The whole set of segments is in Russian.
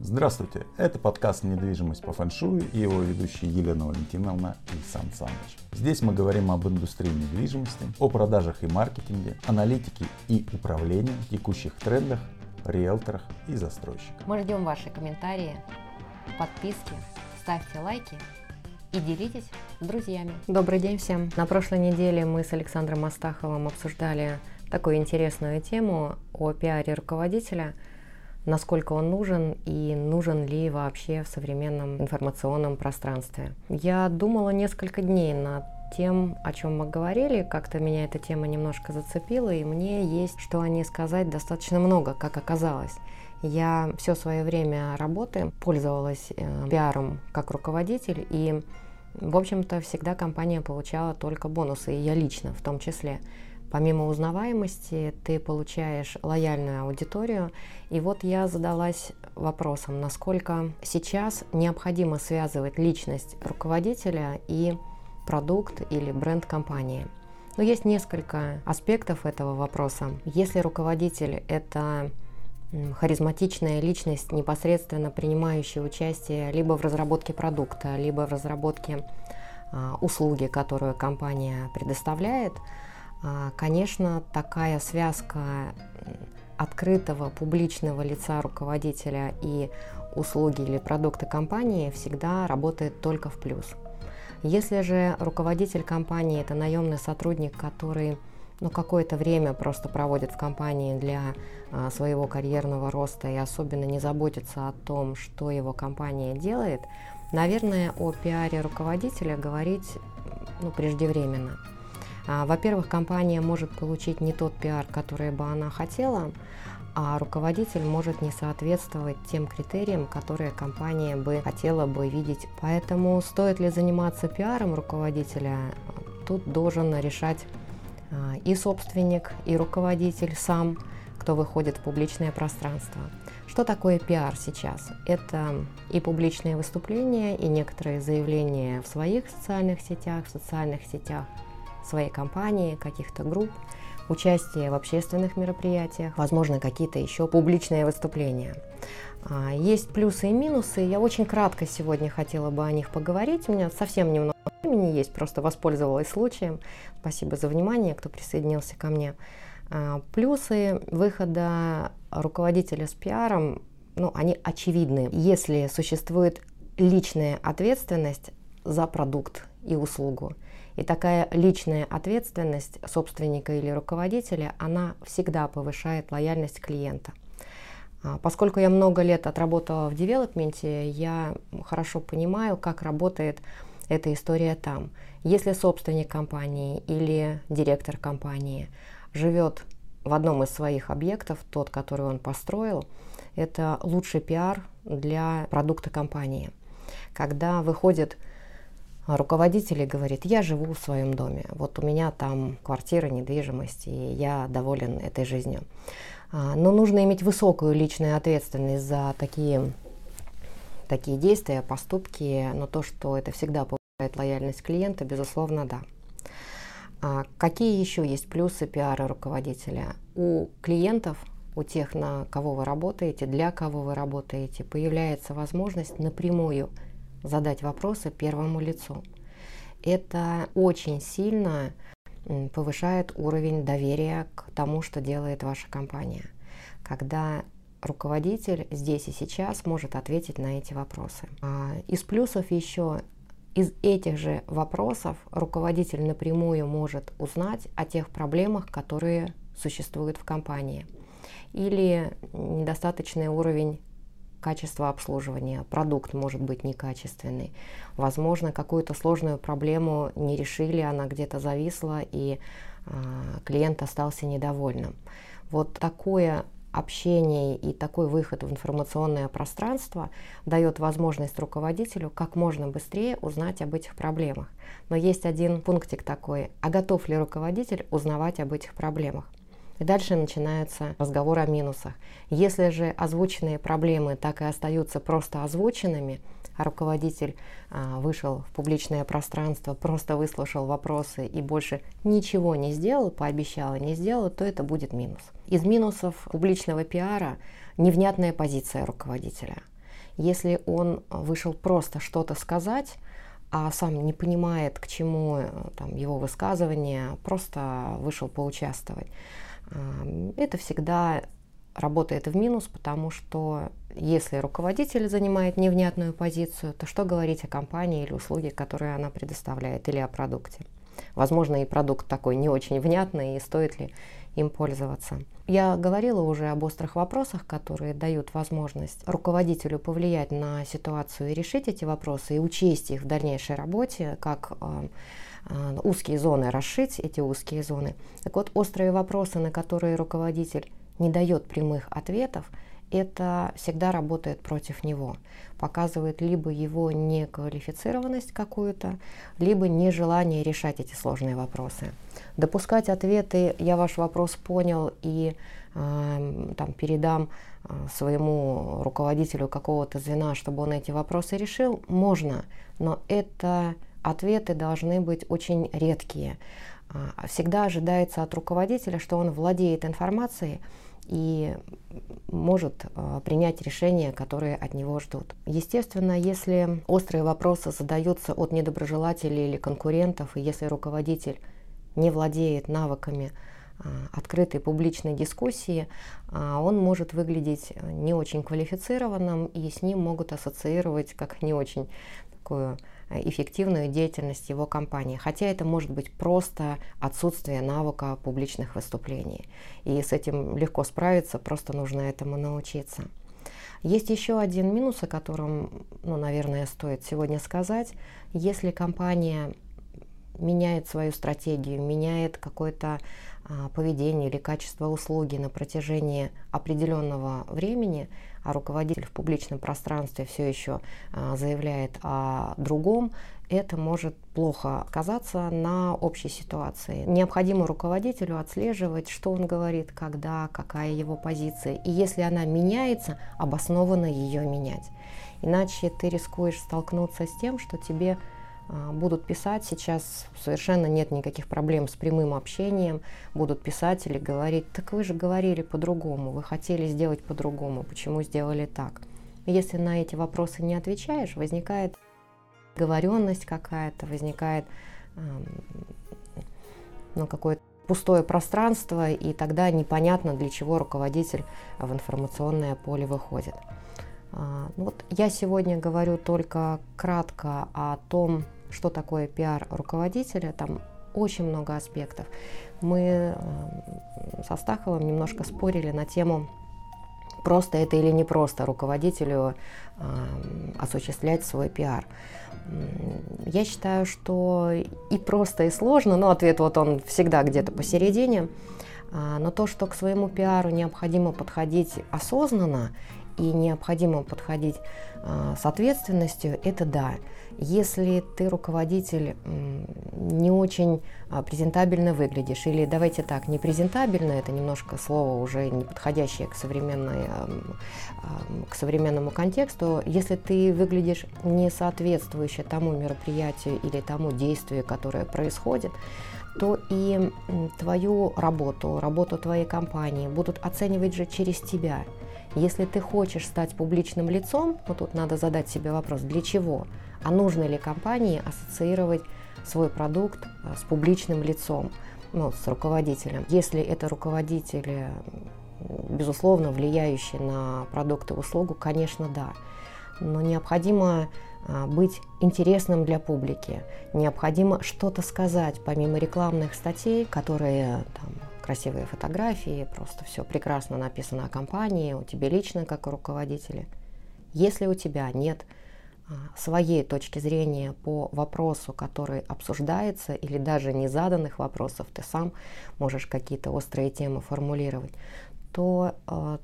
Здравствуйте, это подкаст «Недвижимость по фэншую» и его ведущие Елена Валентиновна и Сан Саныч. Здесь мы говорим об индустрии недвижимости, о продажах и маркетинге, аналитике и управлении, текущих трендах, риэлторах и застройщиках. Мы ждем ваши комментарии, подписки, ставьте лайки и делитесь с друзьями. Добрый день всем. На прошлой неделе мы с Александром Астаховым обсуждали такую интересную тему о пиаре руководителя, насколько он нужен и нужен ли вообще в современном информационном пространстве. Я думала несколько дней над тем, о чем мы говорили, как-то меня эта тема немножко зацепила, и мне есть что о ней сказать достаточно много, как оказалось. Я все свое время работы пользовалась э, пиаром как руководитель, и, в общем-то, всегда компания получала только бонусы, и я лично в том числе. Помимо узнаваемости, ты получаешь лояльную аудиторию. И вот я задалась вопросом, насколько сейчас необходимо связывать личность руководителя и продукт или бренд компании. Но есть несколько аспектов этого вопроса. Если руководитель – это харизматичная личность, непосредственно принимающая участие либо в разработке продукта, либо в разработке а, услуги, которую компания предоставляет – конечно, такая связка открытого публичного лица руководителя и услуги или продукты компании всегда работает только в плюс. Если же руководитель компании это наемный сотрудник, который ну, какое-то время просто проводит в компании для а, своего карьерного роста и особенно не заботится о том, что его компания делает, наверное, о пиаре руководителя говорить ну, преждевременно. А, во-первых, компания может получить не тот пиар, который бы она хотела, а руководитель может не соответствовать тем критериям, которые компания бы хотела бы видеть. Поэтому стоит ли заниматься пиаром руководителя, тут должен решать а, и собственник, и руководитель сам, кто выходит в публичное пространство. Что такое пиар сейчас? Это и публичные выступления, и некоторые заявления в своих социальных сетях, в социальных сетях своей компании, каких-то групп, участие в общественных мероприятиях, возможно, какие-то еще публичные выступления. А, есть плюсы и минусы. Я очень кратко сегодня хотела бы о них поговорить. У меня совсем немного времени есть, просто воспользовалась случаем. Спасибо за внимание, кто присоединился ко мне. А, плюсы выхода руководителя с пиаром, ну, они очевидны. Если существует личная ответственность за продукт и услугу, и такая личная ответственность собственника или руководителя, она всегда повышает лояльность клиента. А, поскольку я много лет отработала в девелопменте, я хорошо понимаю, как работает эта история там. Если собственник компании или директор компании живет в одном из своих объектов, тот, который он построил, это лучший пиар для продукта компании. Когда выходит руководитель говорит, я живу в своем доме, вот у меня там квартира, недвижимость, и я доволен этой жизнью. А, но нужно иметь высокую личную ответственность за такие, такие действия, поступки, но то, что это всегда повышает лояльность клиента, безусловно, да. А какие еще есть плюсы пиара руководителя? У клиентов, у тех, на кого вы работаете, для кого вы работаете, появляется возможность напрямую задать вопросы первому лицу. Это очень сильно повышает уровень доверия к тому, что делает ваша компания. Когда руководитель здесь и сейчас может ответить на эти вопросы. А из плюсов еще из этих же вопросов руководитель напрямую может узнать о тех проблемах, которые существуют в компании. Или недостаточный уровень качество обслуживания, продукт может быть некачественный. Возможно, какую-то сложную проблему не решили, она где-то зависла, и э, клиент остался недовольным. Вот такое общение и такой выход в информационное пространство дает возможность руководителю как можно быстрее узнать об этих проблемах. Но есть один пунктик такой, а готов ли руководитель узнавать об этих проблемах? И дальше начинается разговор о минусах. Если же озвученные проблемы так и остаются просто озвученными, а руководитель а, вышел в публичное пространство, просто выслушал вопросы и больше ничего не сделал, пообещал и не сделал, то это будет минус. Из минусов публичного пиара невнятная позиция руководителя. Если он вышел просто что-то сказать, а сам не понимает, к чему э, там, его высказывание, просто вышел поучаствовать, это всегда работает в минус, потому что если руководитель занимает невнятную позицию, то что говорить о компании или услуге, которые она предоставляет, или о продукте? Возможно, и продукт такой не очень внятный, и стоит ли им пользоваться. Я говорила уже об острых вопросах, которые дают возможность руководителю повлиять на ситуацию и решить эти вопросы, и учесть их в дальнейшей работе, как узкие зоны расшить, эти узкие зоны. Так вот, острые вопросы, на которые руководитель не дает прямых ответов, это всегда работает против него. Показывает либо его неквалифицированность какую-то, либо нежелание решать эти сложные вопросы. Допускать ответы «я ваш вопрос понял» и э, там, передам э, своему руководителю какого-то звена, чтобы он эти вопросы решил, можно, но это ответы должны быть очень редкие. А, всегда ожидается от руководителя, что он владеет информацией, и может э, принять решения, которые от него ждут. Естественно, если острые вопросы задаются от недоброжелателей или конкурентов, и если руководитель не владеет навыками э, открытой публичной дискуссии, э, он может выглядеть не очень квалифицированным, и с ним могут ассоциировать как не очень такую Э, эффективную деятельность его компании. Хотя это может быть просто отсутствие навыка публичных выступлений. И с этим легко справиться, просто нужно этому научиться. Есть еще один минус, о котором, ну, наверное, стоит сегодня сказать. Если компания меняет свою стратегию, меняет какое-то а, поведение или качество услуги на протяжении определенного времени, а руководитель в публичном пространстве все еще а, заявляет о другом, это может плохо сказаться на общей ситуации. Необходимо руководителю отслеживать, что он говорит, когда, какая его позиция. И если она меняется, обоснованно ее менять. Иначе ты рискуешь столкнуться с тем, что тебе а, будут писать. Сейчас совершенно нет никаких проблем с прямым общением. Будут писать или говорить, так вы же говорили по-другому, вы хотели сделать по-другому, почему сделали так. Если на эти вопросы не отвечаешь, возникает говоренность какая-то, возникает ну, какое-то пустое пространство, и тогда непонятно, для чего руководитель в информационное поле выходит. А, вот я сегодня говорю только кратко о том, что такое пиар руководителя. Там очень много аспектов. Мы э, со Стаховым немножко спорили на тему, просто это или не просто руководителю э, осуществлять свой пиар. Я считаю, что и просто, и сложно, но ответ вот он всегда где-то посередине. А, но то, что к своему пиару необходимо подходить осознанно и необходимо подходить э, с ответственностью, это да. Если ты руководитель не очень а, презентабельно выглядишь, или давайте так, не презентабельно, это немножко слово уже не подходящее к, к современному контексту, если ты выглядишь не соответствующе тому мероприятию или тому действию, которое происходит, то и твою работу, работу твоей компании будут оценивать же через тебя – если ты хочешь стать публичным лицом, вот тут надо задать себе вопрос, для чего? А нужно ли компании ассоциировать свой продукт а, с публичным лицом, ну, с руководителем? Если это руководитель, безусловно, влияющий на продукт и услугу, конечно, да. Но необходимо а, быть интересным для публики. Необходимо что-то сказать, помимо рекламных статей, которые там, красивые фотографии, просто все прекрасно написано о компании, у тебя лично как о руководителе. Если у тебя нет а, своей точки зрения по вопросу, который обсуждается, или даже незаданных вопросов, ты сам можешь какие-то острые темы формулировать, то э,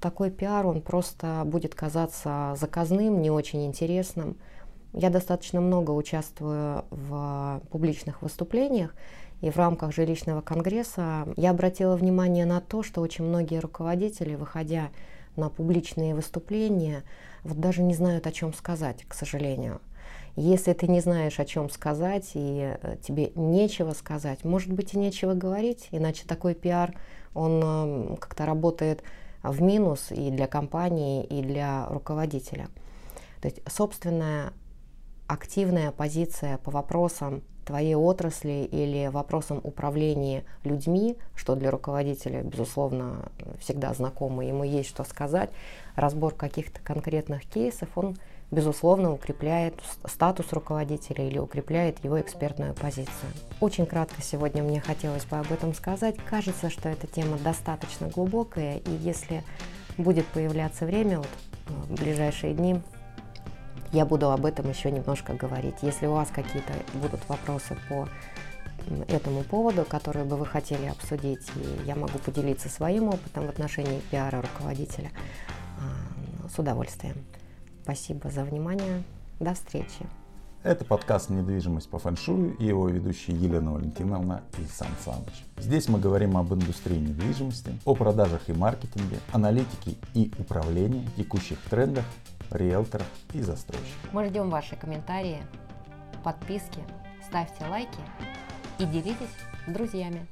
такой пиар, он просто будет казаться заказным, не очень интересным. Я достаточно много участвую в публичных выступлениях, и в рамках жилищного конгресса я обратила внимание на то, что очень многие руководители, выходя на публичные выступления, вот даже не знают, о чем сказать, к сожалению. Если ты не знаешь, о чем сказать, и э, тебе нечего сказать, может быть и нечего говорить, иначе такой пиар, он э, как-то работает в минус и для компании, и для руководителя. То есть собственная активная позиция по вопросам твоей отрасли или вопросам управления людьми, что для руководителя, безусловно, всегда знакомо, ему есть что сказать, разбор каких-то конкретных кейсов, он, безусловно, укрепляет статус руководителя или укрепляет его экспертную позицию. Очень кратко сегодня мне хотелось бы об этом сказать. Кажется, что эта тема достаточно глубокая, и если будет появляться время, вот, э, в ближайшие дни, я буду об этом еще немножко говорить. Если у вас какие-то будут вопросы по этому поводу, которые бы вы хотели обсудить, и я могу поделиться своим опытом в отношении пиара руководителя, а, с удовольствием. Спасибо за внимание. До встречи. Это подкаст «Недвижимость по фэншую» и его ведущие Елена Валентиновна и Сан Саныч. Здесь мы говорим об индустрии недвижимости, о продажах и маркетинге, аналитике и управлении, текущих трендах риэлторов и застройщиков. Мы ждем ваши комментарии, подписки, ставьте лайки и делитесь с друзьями.